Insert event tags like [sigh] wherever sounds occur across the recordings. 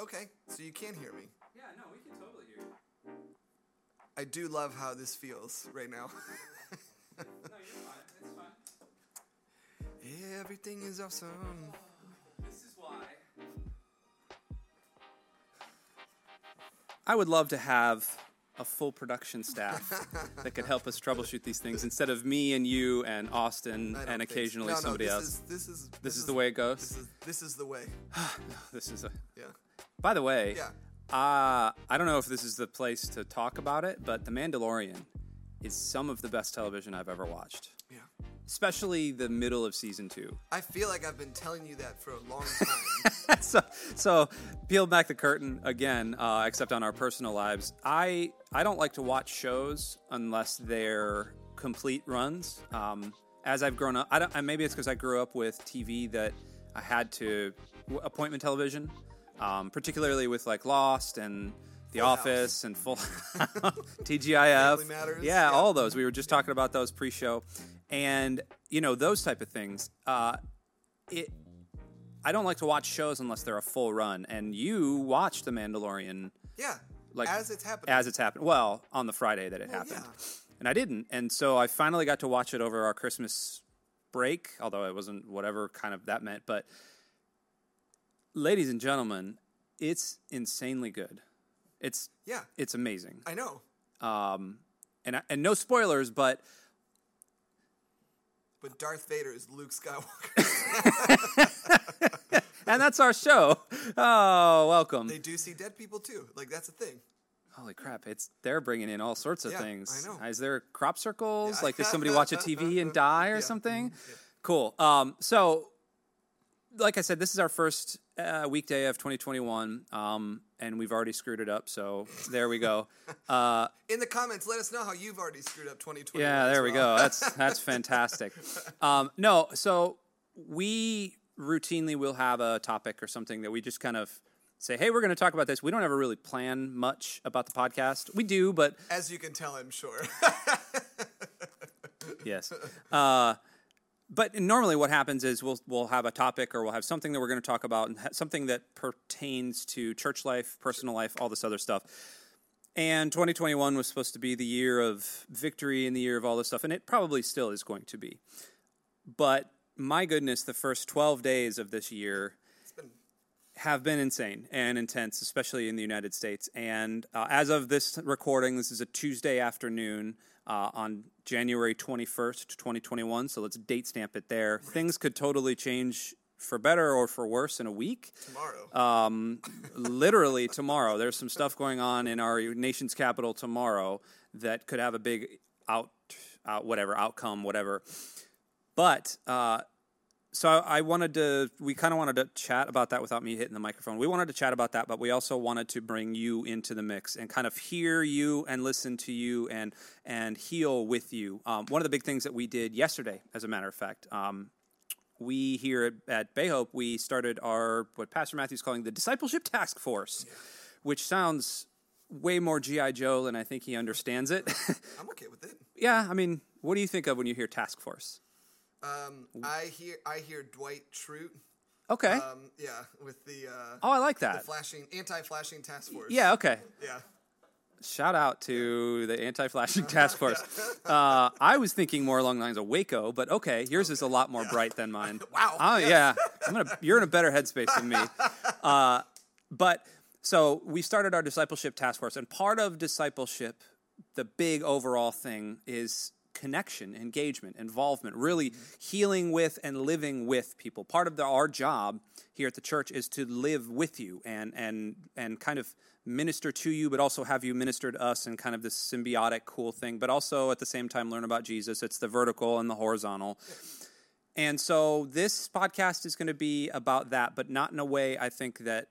Okay, so you can hear me. Yeah, no, we can totally hear you. I do love how this feels right now. No, you're fine. It's fine. Everything is awesome. This is why. I would love to have a full production staff that could help us troubleshoot these things instead of me and you and Austin and think so. occasionally No, no, somebody this else. Is, this is this is the way it goes. This is this is the way. [sighs] This is a. Yeah. By the way, Yeah. uh, I don't know if this is the place to talk about it, but The Mandalorian is some of the best television I've ever watched, Yeah. especially the middle of season two. I feel like I've been telling you that for a long [laughs] time. so, so peel back the curtain again, uh, except on our personal lives. I I don't like to watch shows unless they're complete runs. Um, as I've grown up, I don't, maybe it's because I grew up with TV that I had to appointment television, um, particularly with like Lost and The Full House. Office and Full [laughs] [laughs] TGIF. Yeah, yeah. all those. We were just talking about those pre-show, and you know those type of things. Uh, it I don't like to watch shows unless they're a full run. And you watched The Mandalorian yeah. Like as it's happening. as it's happened. Well, on the Friday that it Well, happened, yeah. and I didn't. And so I finally got to watch it over our Christmas break, although it wasn't whatever kind of that meant. But, ladies and gentlemen, it's insanely good. It's yeah. it's amazing. I know. Um, and I- and no spoilers, but But Darth Vader is Luke Skywalker. [laughs] [laughs] and that's our show. [laughs] Oh, welcome. they do see dead people too. Like that's a thing. Holy crap! It's they're bringing in all sorts of Yeah, things. I know. Is there crop circles? Yeah. Like, does somebody watch a TV and [laughs] die or Yeah. something? Cool. Um, so, like I said, this is our first uh, weekday of 2021, um, and we've already screwed it up. So there we go. [laughs] Uh, In the comments, let us know how you've already screwed up 2020. yeah, there we go. That's that's fantastic. Um, no, so we routinely we'll have a topic or something that we just kind of say, "Hey, we're going to talk about this." We don't ever really plan much about the podcast. We do, but As you can tell, I'm sure. [laughs] yes. Uh, but normally, what happens is we'll we'll have a topic or we'll have something that we're going to talk about and ha- something that pertains to church life, personal life, all this other stuff. And 2021 was supposed to be the year of victory and the year of all this stuff, and it probably still is going to be. But my goodness, the first 12 days of this year been have been insane and intense, especially in the United States. And uh, as of this recording, this is a Tuesday afternoon uh, on January 21st, 2021. So let's date stamp it there. Things could totally change for better or for worse in a week. tomorrow. Um, literally tomorrow. There's some stuff going on in our nation's capital tomorrow that could have a big out, out whatever outcome, whatever. But uh, so I, wanted to. We kind of wanted to chat about that without me hitting the microphone. We wanted to chat about that, but we also wanted to bring you into the mix and kind of hear you and listen to you and and heal with you. Um, one of the big things that we did yesterday, as a matter of fact. Um, we here at, at Bay Hope, we started our what Pastor Matthew's calling the discipleship task force, which sounds way more GI Joe than I think he understands it. I'm okay with it. [laughs] yeah, I mean, what do you think of when you hear task force? Um, I hear I hear Dwight Schrute. Okay. Um, yeah, with the uh, oh, I like the that. flashing anti-flashing task force. Yeah. Okay. [laughs] Yeah. Shout out to the anti-flashing [laughs] task force. Uh, I was thinking more along the lines of Waco, but okay, yours is a lot more bright than mine. [laughs] Wow, Oh yes. yeah, I'm gonna. You're in a better headspace than me. Uh, but so we started our discipleship task force, and part of discipleship, the big overall thing is connection, engagement, involvement, really healing with and living with people. Part of the, our job here at the church is to live with you and and and kind of minister to you, but also have you minister to us and kind of this symbiotic, cool thing. But also at the same time learn about Jesus. It's the vertical and the horizontal. And so this podcast is going to be about that, but not in a way I think that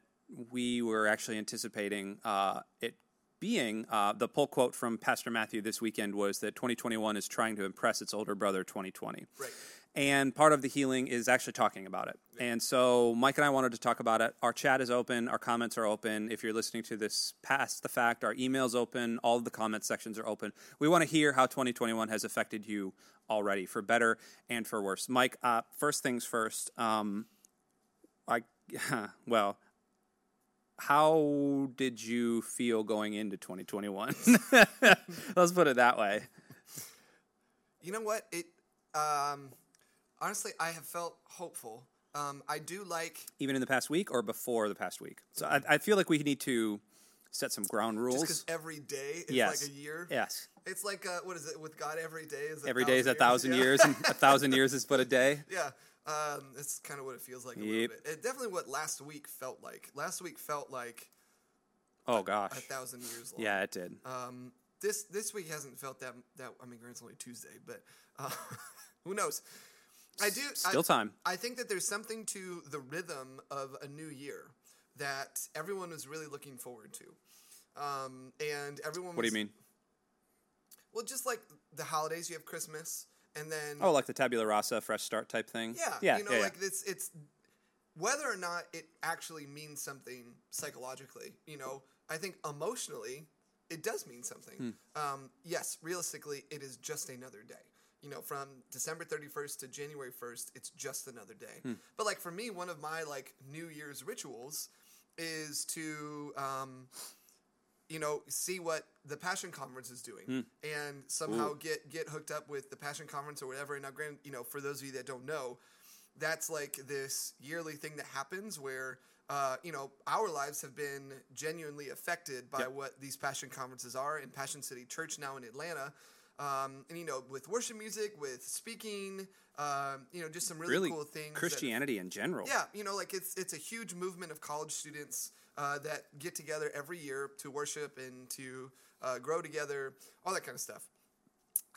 we were actually anticipating uh, it being. Uh, the pull quote from Pastor Matthew this weekend was that 2021 is trying to impress its older brother 2020. Right. And part of the healing is actually talking about it. And so Mike and I wanted to talk about it. Our chat is open, our comments are open. If you're listening to this past the fact, our email's open, all of the comment sections are open. We want to hear how 2021 has affected you already, for better and for worse. Mike, uh, first things first. Um, I [laughs] well, how did you feel going into 2021? [laughs] Let's put it that way. You know what? It um, honestly, I have felt hopeful. Um, I do like Even in the past week or before the past week. So I, I feel like we need to set some ground just rules. because every day is yes. like a year. Yes. It's like uh, what is it with God? Every day is a Every day is a thousand Yeah. years, and a thousand years is but a day. [laughs] Yeah, um, it's kind of what it feels like a Yep. little bit. It definitely what last week felt like. Last week felt like Oh gosh. a thousand years long. Yeah, it did. Um, this this week hasn't felt that that. I mean, granted, it's only Tuesday, but uh, [laughs] who knows? I do. Still I, time. I think that there's something to the rhythm of a new year that everyone was really looking forward to, um, and everyone. What do you mean? Well, just like the holidays, you have Christmas, and then Oh, like the tabula rasa, fresh start type thing. Yeah, yeah, you know, yeah, yeah. like it's it's whether or not it actually means something psychologically. You know, I think emotionally it does mean something. Hmm. Um, yes, realistically, it is just another day. You know, from December thirty first to January first, it's just another day. Hmm. But like for me, one of my like New Year's rituals is to. Um, you know, see what the Passion Conference is doing, Hmm. and somehow get get hooked up with the Passion Conference or whatever. And now, granted, you know, for those of you that don't know, that's like this yearly thing that happens where uh, you know our lives have been genuinely affected by Yep. what these Passion Conferences are in Passion City Church now in Atlanta. Um, and you know, with worship music, with speaking, um, you know, just some really, really cool things. that- Christianity in general. yeah, you know, like it's it's a huge movement of college students uh, that get together every year to worship and to uh, grow together, all that kind of stuff.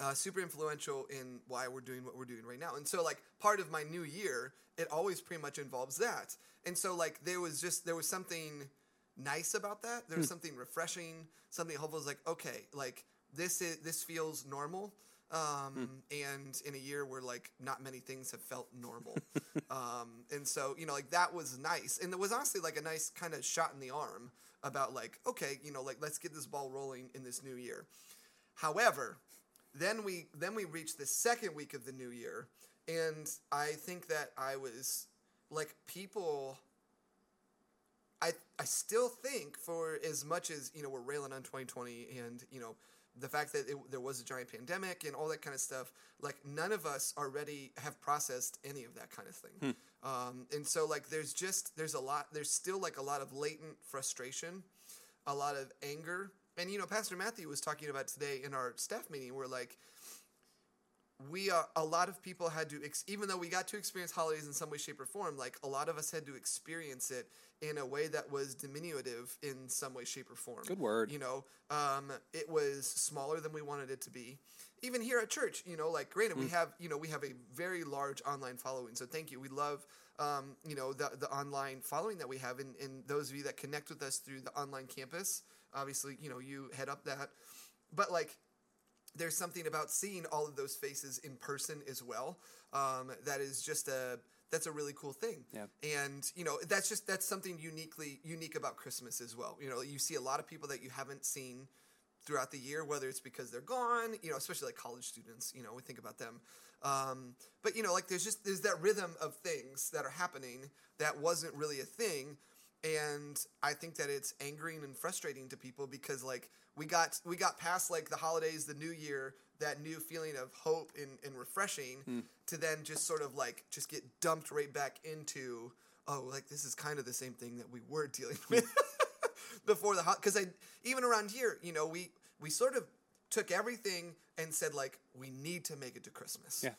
Uh, super influential in why we're doing what we're doing right now. And so, like, part of my new year, it always pretty much involves that. And so, like, there was just there was something nice about that. There was something refreshing, something hopeful. It's like, okay, like this is this feels normal. Um, and in a year where like not many things have felt normal, [laughs] um, and so you know like that was nice, and it was honestly like a nice kind of shot in the arm about like okay you know like let's get this ball rolling in this new year. However, then we then we reached the second week of the new year, and I think that I was like people I I still think for as much as you know we're railing on 2020 and you know the fact that it, there was a giant pandemic and all that kind of stuff, like none of us already have processed any of that kind of thing. Um, and so like there's just there's a lot there's still like a lot of latent frustration, a lot of anger, and you know Pastor Matthew was talking about today in our staff meeting where like we are a lot of people had to ex- even though we got to experience holidays in some way shape or form like a lot of us had to experience it in a way that was diminutive in some way shape or form. Good word. you know um, it was smaller than we wanted it to be. Even here at church you know like granted we have you know we have a very large online following so thank you. We love um, you know the, the online following that we have and, and those of you that connect with us through the online campus obviously you know you head up that. But like there's something about seeing all of those faces in person as well um, that is just a that's a really cool thing. Yeah. and you know that's just that's something uniquely unique about christmas as well. You know you see a lot of people that you haven't seen throughout the year whether it's because they're gone you know especially like college students you know we think about them. Um, but you know like there's just there's that rhythm of things that are happening that wasn't really a thing and I think that it's angering and frustrating to people because like we got we got past like the holidays, the new year, that new feeling of hope and, and refreshing hmm. to then just sort of like just get dumped right back into oh like this is kind of the same thing that we were [laughs] dealing with [laughs] before the hot because I even around here you know we we sort of took everything and said like we need to make it to Christmas Yeah.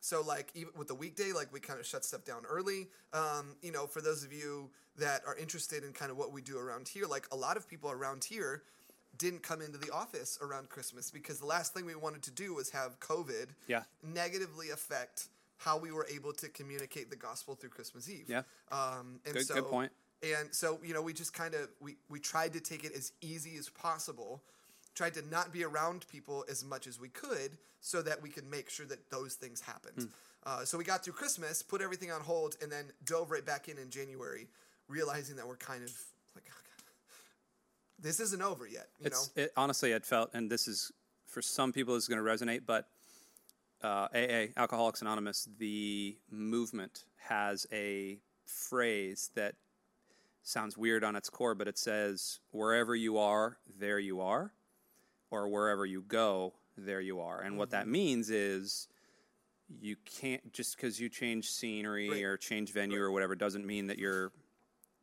So like even with the weekday, like we kind of shut stuff down early. Um, you know, for those of you that are interested in kind of what we do around here, like a lot of people around here didn't come into the office around Christmas because the last thing we wanted to do was have COVID Yeah. negatively affect how we were able to communicate the gospel through Christmas Eve. Yeah. Um, and Good- so, good point. And so, you know, we just kind of we we tried to take it as easy as possible. Tried to not be around people as much as we could, so that we could make sure that those things happened. Hmm. Uh, so we got through Christmas, put everything on hold, and then dove right back in in January, realizing that we're kind of like, "Oh, God, this isn't over yet. You It's know, it, honestly, it felt, and this is for some people is going to resonate, but uh, AA, Alcoholics Anonymous, the movement has a phrase that sounds weird on its core, but it says, wherever you are, there you are, or wherever you go, there you are. And what that Mm-hmm. means is you can't, just because you change scenery Right. or change venue or whatever, doesn't mean that you're,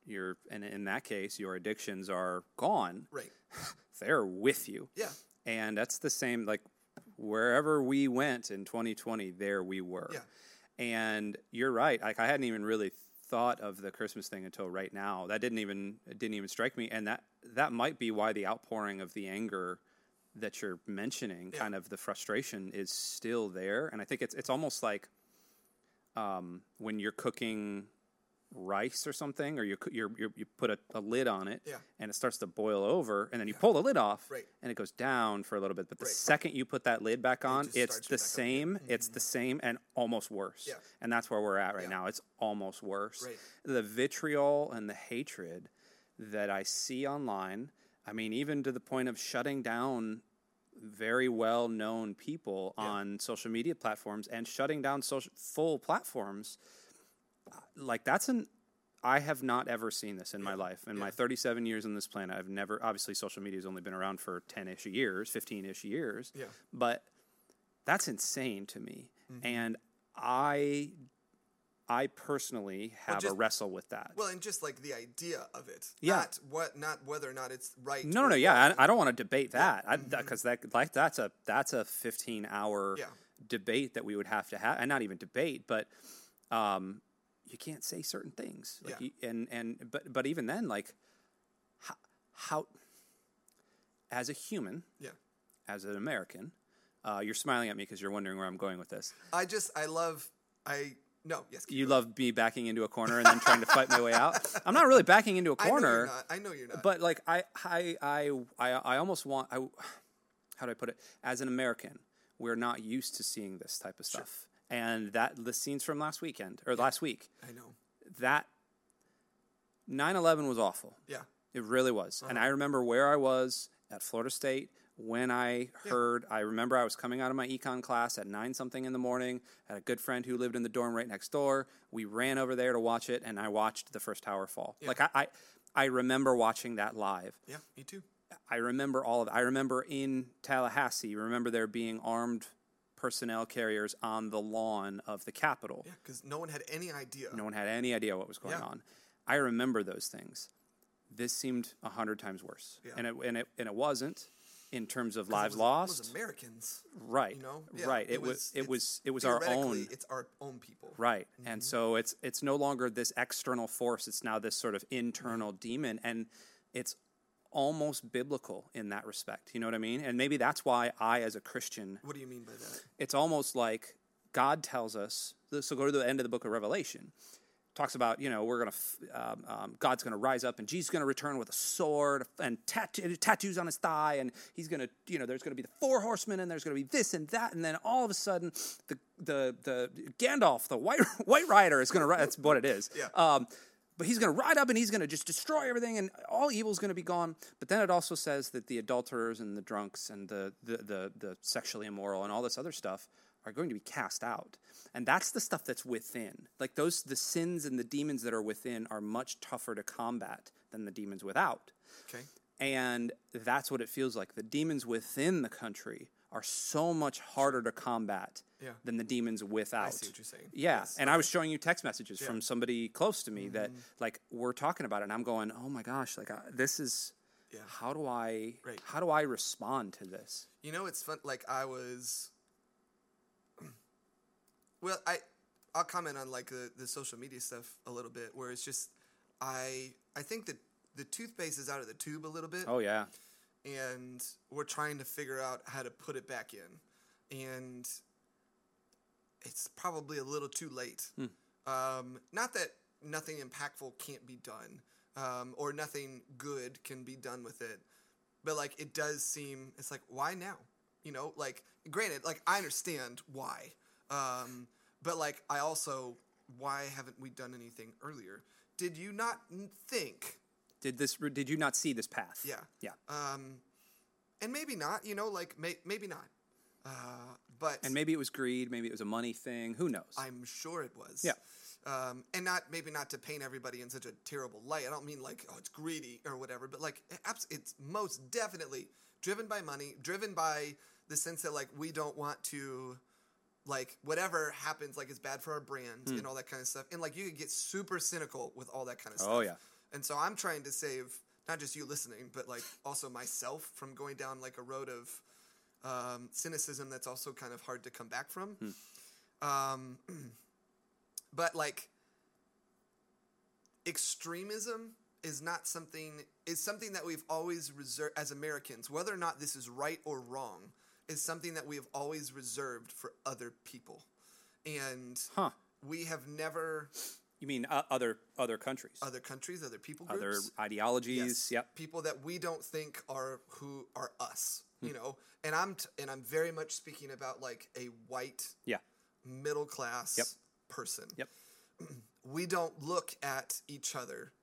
you're, and in that case, your addictions are gone. Right. [laughs] They're with you. Yeah. And that's the same, like, wherever we went in 2020, there we were. Yeah. And you're right. Like I hadn't even really thought of the Christmas thing until right now. That didn't even it didn't even strike me. And that that might be why the outpouring of the anger that you're mentioning, Yeah. kind of the frustration, is still there. And I think it's it's almost like um, when you're cooking rice or something, or you you're, you put a, a lid on it, Yeah. and it starts to boil over, and then you pull the lid off, Right. and it goes down for a little bit. But the Right. second you put that lid back on, just it's the same. It's the same, and almost worse. Yeah. And that's where we're at right Yeah. now. It's almost worse. Right. The vitriol and the hatred that I see online. I mean, even to the point of shutting down very well known people on social media platforms and shutting down social full platforms uh, like that's an I have not ever seen this in my life. In my 37 years on this planet, I've never obviously social media has only been around for 10ish years, 15ish years. Yeah. But that's insane to me. Mm-hmm. And I I personally have just- a wrestle with that. Well, and just like the idea of it. Yeah. Not what, not whether or not it's right. no, no, no, yeah. I, I don't want to debate that. because that like that's a that's a 15 hour Yeah. debate that we would have to have, and not even debate, but um, you can't say certain things. Like Yeah. you, and and but but even then, like how, how as a human, Yeah. as an American, uh, you're smiling at me because you're wondering where I'm going with this. I just, I love, I, no, yes. You going. love me backing into a corner and then trying to fight my way out. [laughs] I'm not really backing into a I know you're corner. not. I know you're not. but like I, I, I, I, I almost want. I, [sighs] how do I put it? As an American, we're not used to seeing this type of stuff, and that the scenes from last weekend or last week, I know. that 9/11 was awful. Yeah. It really was. And Uh-huh. I remember where I was at Florida State when I heard, I remember I was coming out of my econ class at nine something in the morning. had a good friend who lived in the dorm right next door. We ran over there to watch it, and I watched the first tower fall. Like, I, I, I remember watching that live. Yeah, me too. I remember all of it. I remember in Tallahassee, remember there being armed personnel carriers on the lawn of the Capitol. Yeah, because no one had any idea. No one had any idea what was going Yeah. on. I remember those things. This seemed a hundred times worse, Yeah. and it and it and it wasn't in terms of lives was- it lost. was Americans. right, You know, Yeah, right. It, was it was it was our own. It's our own people. Right, mm-hmm. and so it's it's no longer this external force. It's now this sort of mm-hmm. internal demon, and it's almost biblical in that respect. You know what I mean? And maybe that's why I, as a Christian, What do you mean by that? it's almost like God tells us. So go to the end of the book of Revelation. Talks about you know we're gonna um, um, God's gonna rise up and Jesus gonna return with a sword and tattoo, tattoos on his thigh and he's gonna you know there's gonna be the four horsemen and there's gonna be this and that and then all of a sudden the the the Gandalf the white [laughs] white rider is gonna ri- that's what it is Yeah. um, but he's going to ride up and he's going to just destroy everything and all evil's going to be gone. But then it also says that the adulterers and the drunks and the, the, the, the sexually immoral and all this other stuff are going to be cast out. And that's the stuff that's within. Like those, the sins and the demons that are within are much tougher to combat than the demons without. Okay. And that's what it feels like. The demons within the country are so much harder to combat Yeah. than the demons without. I see what you're saying. Yeah. Yes. And I was showing you text messages from somebody close to me mm-hmm. that, like, we're talking about it, and I'm going, oh my gosh, like, this is. Yeah. How do I Right. how do I respond to this? You know, it's fun. Like I was. Well, I I'll comment on like the, the social media stuff a little bit, where it's just I I think that the toothpaste is out of the tube a little bit, Oh yeah. and we're trying to figure out how to put it back in, and it's probably a little too late. Um, not that nothing impactful can't be done, um, or nothing good can be done with it, but like it does seem it's like why now? You know, like granted, like I understand why, um, but like I also why haven't we done anything earlier? Did you not think? Did this did you not see this path? Yeah. Yeah. Um, and maybe not. You know, like may, maybe not. Uh, but And maybe it was greed, maybe it was a money thing, who knows? I'm sure it was. Yeah. Um, and not maybe not to paint everybody in such a terrible light. I don't mean like oh it's greedy or whatever, but like it it's most definitely driven by money, driven by the sense that like we don't want to like whatever happens like is bad for our brand and all that kind of stuff. And like you could get super cynical with all that kind of stuff. Oh, yeah. And so I'm trying to save not just you listening, but like also myself from going down like a road of um, cynicism that's also kind of hard to come back from. Um, [clears throat] but like extremism is not something is something that we've always reserved as Americans, whether or not this is right or wrong, is something that we have always reserved for other people, and Huh. we have never You mean uh, other other countries, other countries, other people groups? other ideologies? Yep. people that we don't think are who are us, you Hmm. know. And I'm t- and I'm very much speaking about like a white Yeah. middle class Yep. person. Yep. [clears throat] We don't look at each other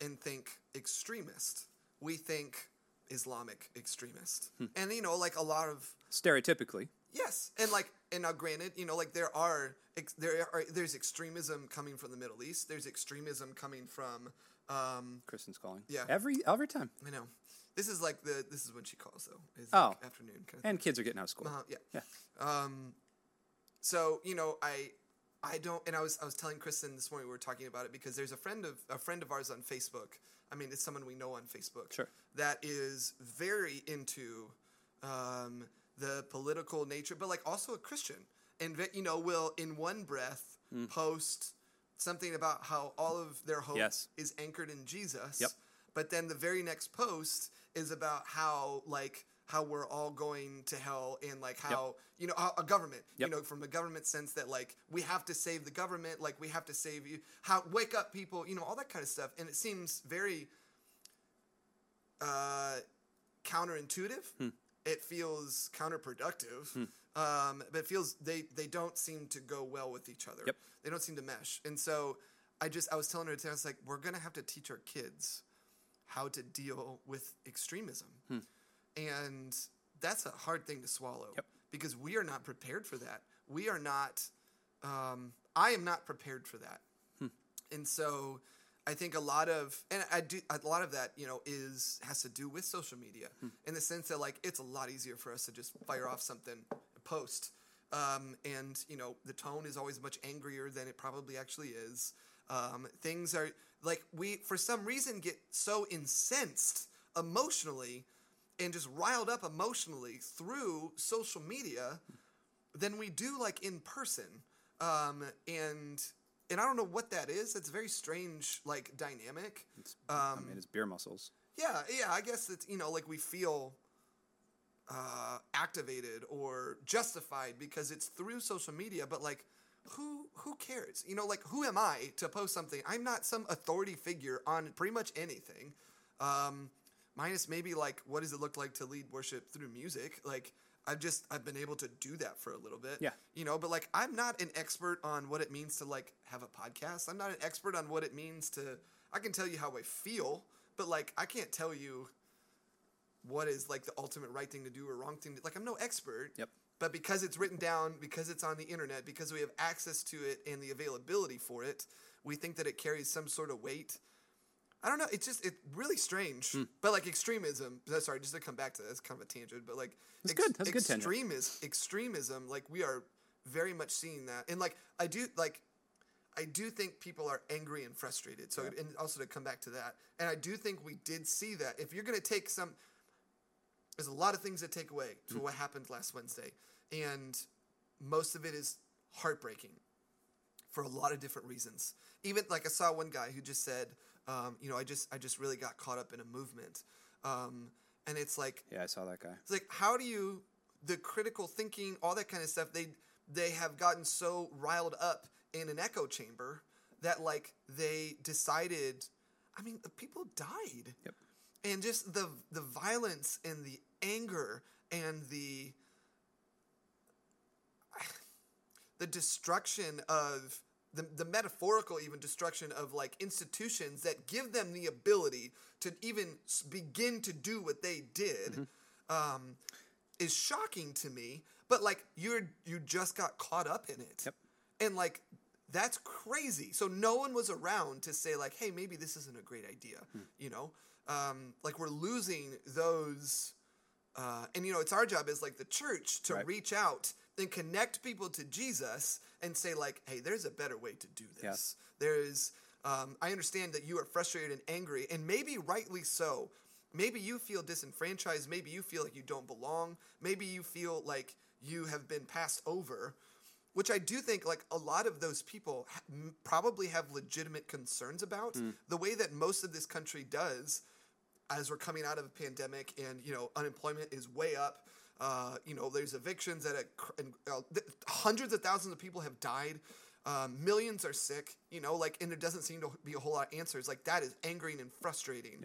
and think extremist. We think Islamic extremist. Hmm. And you know, like a lot of Stereotypically. Yes, and like, and now granted, you know, like there are ex- there are there's extremism coming from the Middle East. There's extremism coming from, um, Kristen's calling. Yeah. Every every time. I know, this is like the this is when she calls though. Is Oh. like afternoon kind of. And kids are getting out of school. Uh, yeah. Yeah. Um, so you know, I I don't, and I was I was telling Kristen this morning we were talking about it because there's a friend of a friend of ours on Facebook. I mean, it's someone we know on Facebook. Sure. That is very into um, the political nature, but like also a Christian, and you know will in one breath Hmm. post something about how all of their hope Yes. is anchored in Jesus. Yep. But then the very next post is about how like how we're all going to hell and like how you know a, a government Yep. you know from a government sense that like we have to save the government like we have to save you how wake up people you know all that kind of stuff and it seems very uh counterintuitive Hmm. It feels counterproductive um but it feels they they don't seem to go well with each other. Yep. they don't seem to mesh. And so i just i was telling her today i was like we're gonna have to teach our kids how to deal with extremism. And that's a hard thing to swallow Yep. because we are not prepared for that. We are not um, i am not prepared for that. And so I think a lot of and I do a lot of that you know is has to do with social media in the sense that like it's a lot easier for us to just fire off something post. Um, and you know the tone is always much angrier than it probably actually is. Um, things are like we for some reason get so incensed emotionally and just riled up emotionally through social media than we do like in person. Um, and and I don't know what that is. It's a very strange like dynamic. I mean, it's beer muscles. Yeah, yeah. I guess it's you know like we feel uh, activated or justified because it's through social media. But like, who who cares? You know, like who am I to post something? I'm not some authority figure on pretty much anything. Um, minus maybe like what does it look like to lead worship through music? Like I've just I've been able to do that for a little bit. Yeah. You know, but like I'm not an expert on what it means to like have a podcast. I'm not an expert on what it means to I can tell you how I feel, but like I can't tell you what is like the ultimate right thing to do or wrong thing to like I'm no expert. Yep. But because it's written down, because it's on the internet, because we have access to it and the availability for it, we think that it carries some sort of weight. I don't know. It's just it's really strange. Hmm. But like extremism. uh, Sorry, just to come back to that, it's kind of a tangent. But like That's good. That's a good tangent. extremism, extremism. Like we are very much seeing that, and like I do like. I do think people are angry and frustrated. So, and also to come back to that, and I do think we did see that. If you're going to take some, there's a lot of things to take away to what happened last Wednesday, and most of it is heartbreaking for a lot of different reasons. Even like I saw one guy who just said, um, you know, I just I just really got caught up in a movement, um, and it's like Yeah, I saw that guy. it's like how do you the critical thinking, all that kind of stuff. They they have gotten so riled up in an echo chamber that like they decided. I mean, the people died Yep. and just the the violence and the anger and the [sighs] the destruction of the, the metaphorical even destruction of like institutions that give them the ability to even begin to do what they did um, is shocking to me but like you're you just got caught up in it Yep. and like That's crazy. So no one was around to say like, hey, maybe this isn't a great idea. You know, um, like we're losing those. Uh, and you know, it's our job as like the church to Right. reach out and connect people to Jesus and say like, hey, there's a better way to do this. There's, um, I understand that you are frustrated and angry, and maybe rightly so. Maybe you feel disenfranchised. Maybe you feel like you don't belong. Maybe you feel like you have been passed over which I do think like a lot of those people ha- m- probably have legitimate concerns about the way that most of this country does as we're coming out of a pandemic and you know unemployment is way up uh, you know there's evictions that a cr- and, uh, th- hundreds of thousands of people have died um, millions are sick you know like and there doesn't seem to be a whole lot of answers like that is angering and frustrating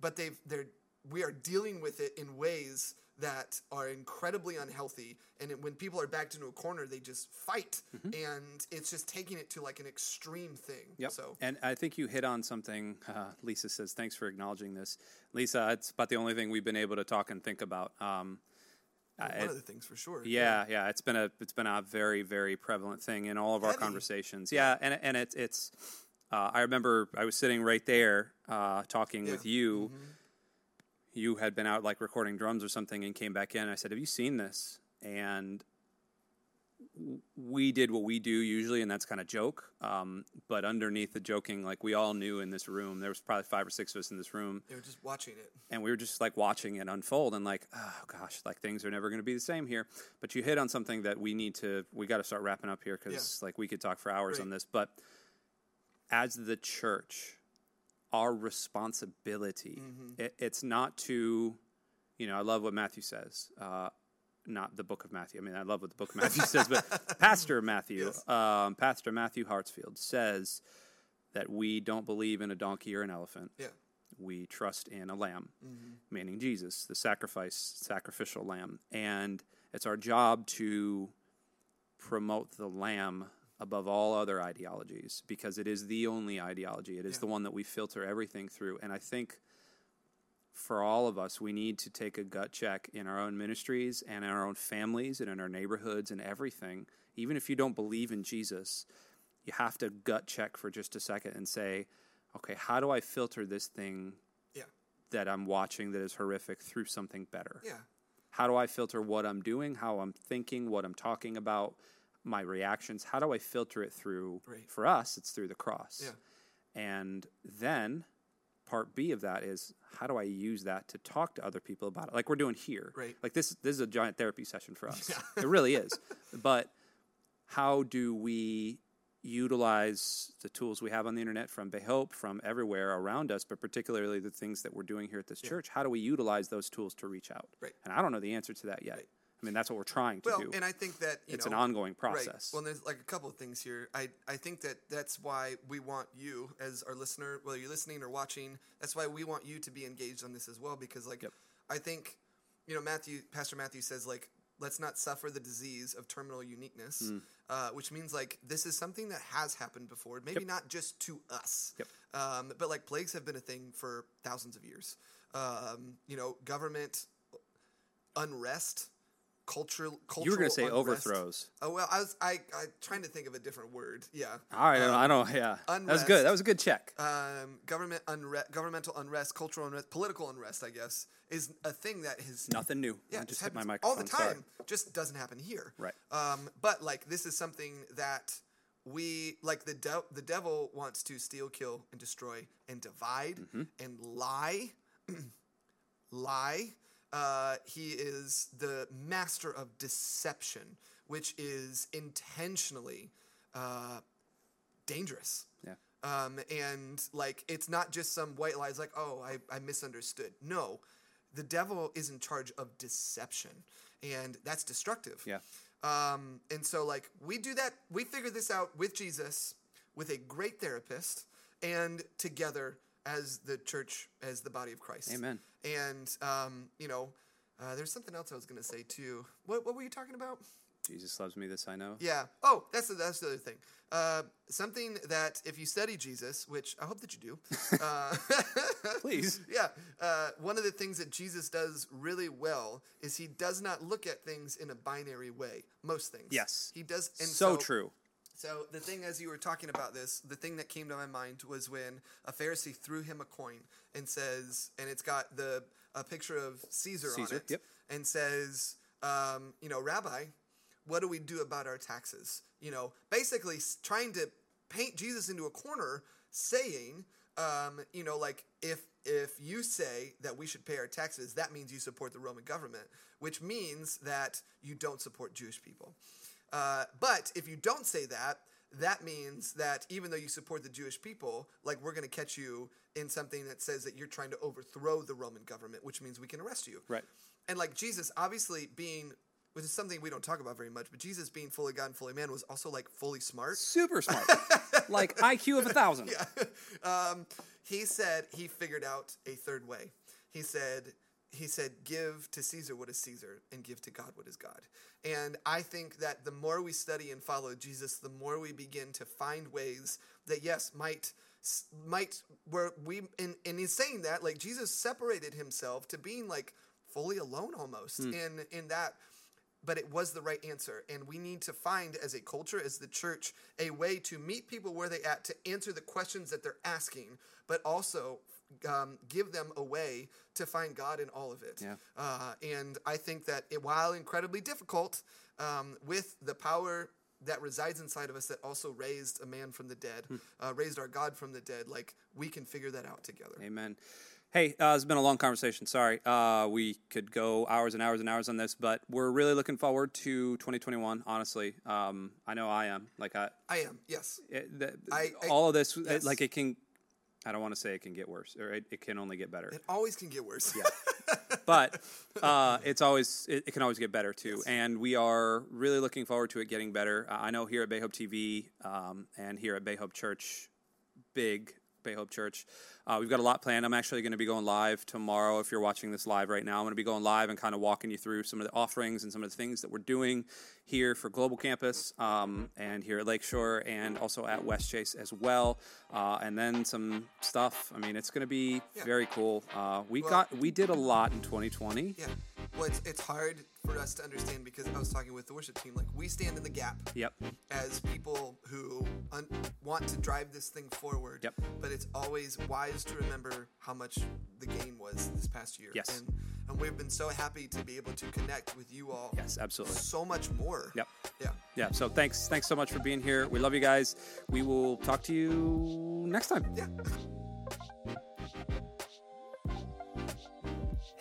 but they've they're we are dealing with it in ways that are incredibly unhealthy and it, when people are backed into a corner they just fight and it's just taking it to like an extreme thing Yep. so And I think you hit on something. Uh, Lisa says, "Thanks for acknowledging this." Lisa, it's about the only thing we've been able to talk and think about. Um, one I- of the things for sure yeah, yeah, it's been a it's been a very very prevalent thing in all of our conversations. Yeah, and and it's it's. Uh, I remember I was sitting right there uh, talking with Yeah. you. You had been out like recording drums or something and came back in. I said, "Have you seen this?" And we did what we do usually, and that's kind of joke. Um, but underneath the joking, like we all knew in this room, there was probably five or six of us in this room, they were just watching it. And we were just like watching it unfold and like oh gosh like things are never going to be the same here. But you hit on something that we need to we got to start wrapping up here because like we could talk for hours on this. But as the church our responsibility it, it's not to you know i love what matthew says uh, not the book of matthew i mean i love what the book of matthew says but [laughs] pastor matthew Yes. um, pastor matthew hartsfield says that we don't believe in a donkey or an elephant yeah we trust in a lamb, Mm-hmm. meaning Jesus, the sacrifice, sacrificial lamb. And it's our job to promote the lamb above all other ideologies because it is the only ideology. It is Yeah. the one that we filter everything through. And I think for all of us, we need to take a gut check in our own ministries and in our own families and in our neighborhoods and everything. Even if you don't believe in Jesus, you have to gut check for just a second and say, okay, how do I filter this thing yeah that I'm watching that is horrific through something better? yeah How do I filter what I'm doing, how I'm thinking, what I'm talking about, my reactions? How do I filter it through? Right. For us, it's through the cross. Yeah. And then part B of that is how do I use that to talk to other people about it? Like we're doing here. Right. Like this this is a giant therapy session for us. It really is. But how do we utilize the tools we have on the internet from Bay Hope, from everywhere around us, but particularly the things that we're doing here at this church? How do we utilize those tools to reach out? Right. And I don't know the answer to that yet. Right. I mean, that's what we're trying to well do. and i think that you it's know, an ongoing Right. process. Well, there's like a couple of things here. I, I think that that's why we want you as our listener, whether you're listening or watching, that's why we want you to be engaged on this as well. Because like, Yep. I think, you know, Matthew, Pastor Matthew says like, let's not suffer the disease of terminal uniqueness, Mm. uh, which means like this is something that has happened before. Maybe not just to us, Yep. um, but like plagues have been a thing for thousands of years. Um, you know, government unrest. Cultural, cultural you were going to say unrest. overthrows. Oh well, I was I I trying to think of a different word. Yeah. All right, I don't. Yeah, that was good. That was a good check. Um, government unrest, governmental unrest, cultural unrest, political unrest. I guess is a thing that has Nothing new. yeah I just hit my microphone. all the sorry. time. Just doesn't happen here. Right. Um, but like this is something that we like the de- the devil wants to steal, kill, and destroy, and divide, Mm-hmm. and lie, [clears throat] lie. Uh, he is the master of deception, which is intentionally uh, dangerous. Yeah. Um, and like it's not just some white lies like, oh, I, I misunderstood. No, the devil is in charge of deception, and that's destructive. Yeah. Um, and so like we do that, we figure this out with Jesus, with a great therapist, and together as the church, as the body of Christ. Amen. And um, you know, uh, there's something else I was gonna say too. What what were you talking about? Jesus loves me. This I know. Yeah. Oh, that's the, that's the other thing. Uh, something that if you study Jesus, which I hope that you do, [laughs] uh, [laughs] Please. yeah, uh, one of the things that Jesus does really well is he does not look at things in a binary way. Most things. Yes. He does. And so so, true. So the thing, as you were talking about this, the thing that came to my mind was when a Pharisee threw him a coin and says, and it's got the a picture of Caesar, on it, yep. and says, um, you know, Rabbi, what do we do about our taxes? You know, basically trying to paint Jesus into a corner, saying, um, you know, like if if you say that we should pay our taxes, that means you support the Roman government, which means that you don't support Jewish people. Uh, but if you don't say that, that means that even though you support the Jewish people, like we're going to catch you in something that says that you're trying to overthrow the Roman government, which means we can arrest you. Right. And like Jesus, obviously being, which is something we don't talk about very much, but Jesus being fully God and fully man was also like fully smart. Super smart. [laughs] like IQ of a thousand. [laughs] um, he said he figured out a third way. He said he said give to Caesar what is Caesar and give to God what is God. And I think that the more we study and follow Jesus, the more we begin to find ways that yes might might where we and, and he's saying that like Jesus separated himself to being like fully alone almost hmm. in in that but it was the right answer. And we need to find, as a culture, as the church, a way to meet people where they at to answer the questions that they're asking, but also um, give them a way to find God in all of it. Yeah. Uh, and I think that it, while incredibly difficult, um, with the power that resides inside of us that also raised a man from the dead, uh, raised our God from the dead, like we can figure that out together. Amen. Hey, uh, it's been a long conversation. Sorry. Uh, we could go hours and hours and hours on this, but we're really looking forward to 2021, honestly. Um, I know I am. Like, I, I am, yes. it, the, I- I- all of this, it- like, it can, I don't want to say it can get worse, or it, it can only get better. It always can get worse. Yeah, [laughs] but uh, it's always it, it can always get better too and we are really looking forward to it getting better uh, i know here at bay hope tv um, and here at bay hope church big bay hope church. Uh, we've got a lot planned. I'm actually going to be going live tomorrow if you're watching this live right now. I'm going to be going live and kind of walking you through some of the offerings and some of the things that we're doing here for global campus um, and here at lakeshore and also at Westchase as well. Uh, and then some stuff. I mean it's going to be very cool. Uh, we Well- got we did a lot in 2020 Yeah. Well, it's, it's hard for us to understand because I was talking with the worship team. Like, we stand in the gap Yep. as people who un- want to drive this thing forward. Yep. But it's always wise to remember how much the gain was this past year. Yes. And, and we've been so happy to be able to connect with you all. Yes, absolutely. So much more. Yep. Yeah. Yeah. So thanks, thanks so much for being here. We love you guys. We will talk to you next time. Yeah. [laughs]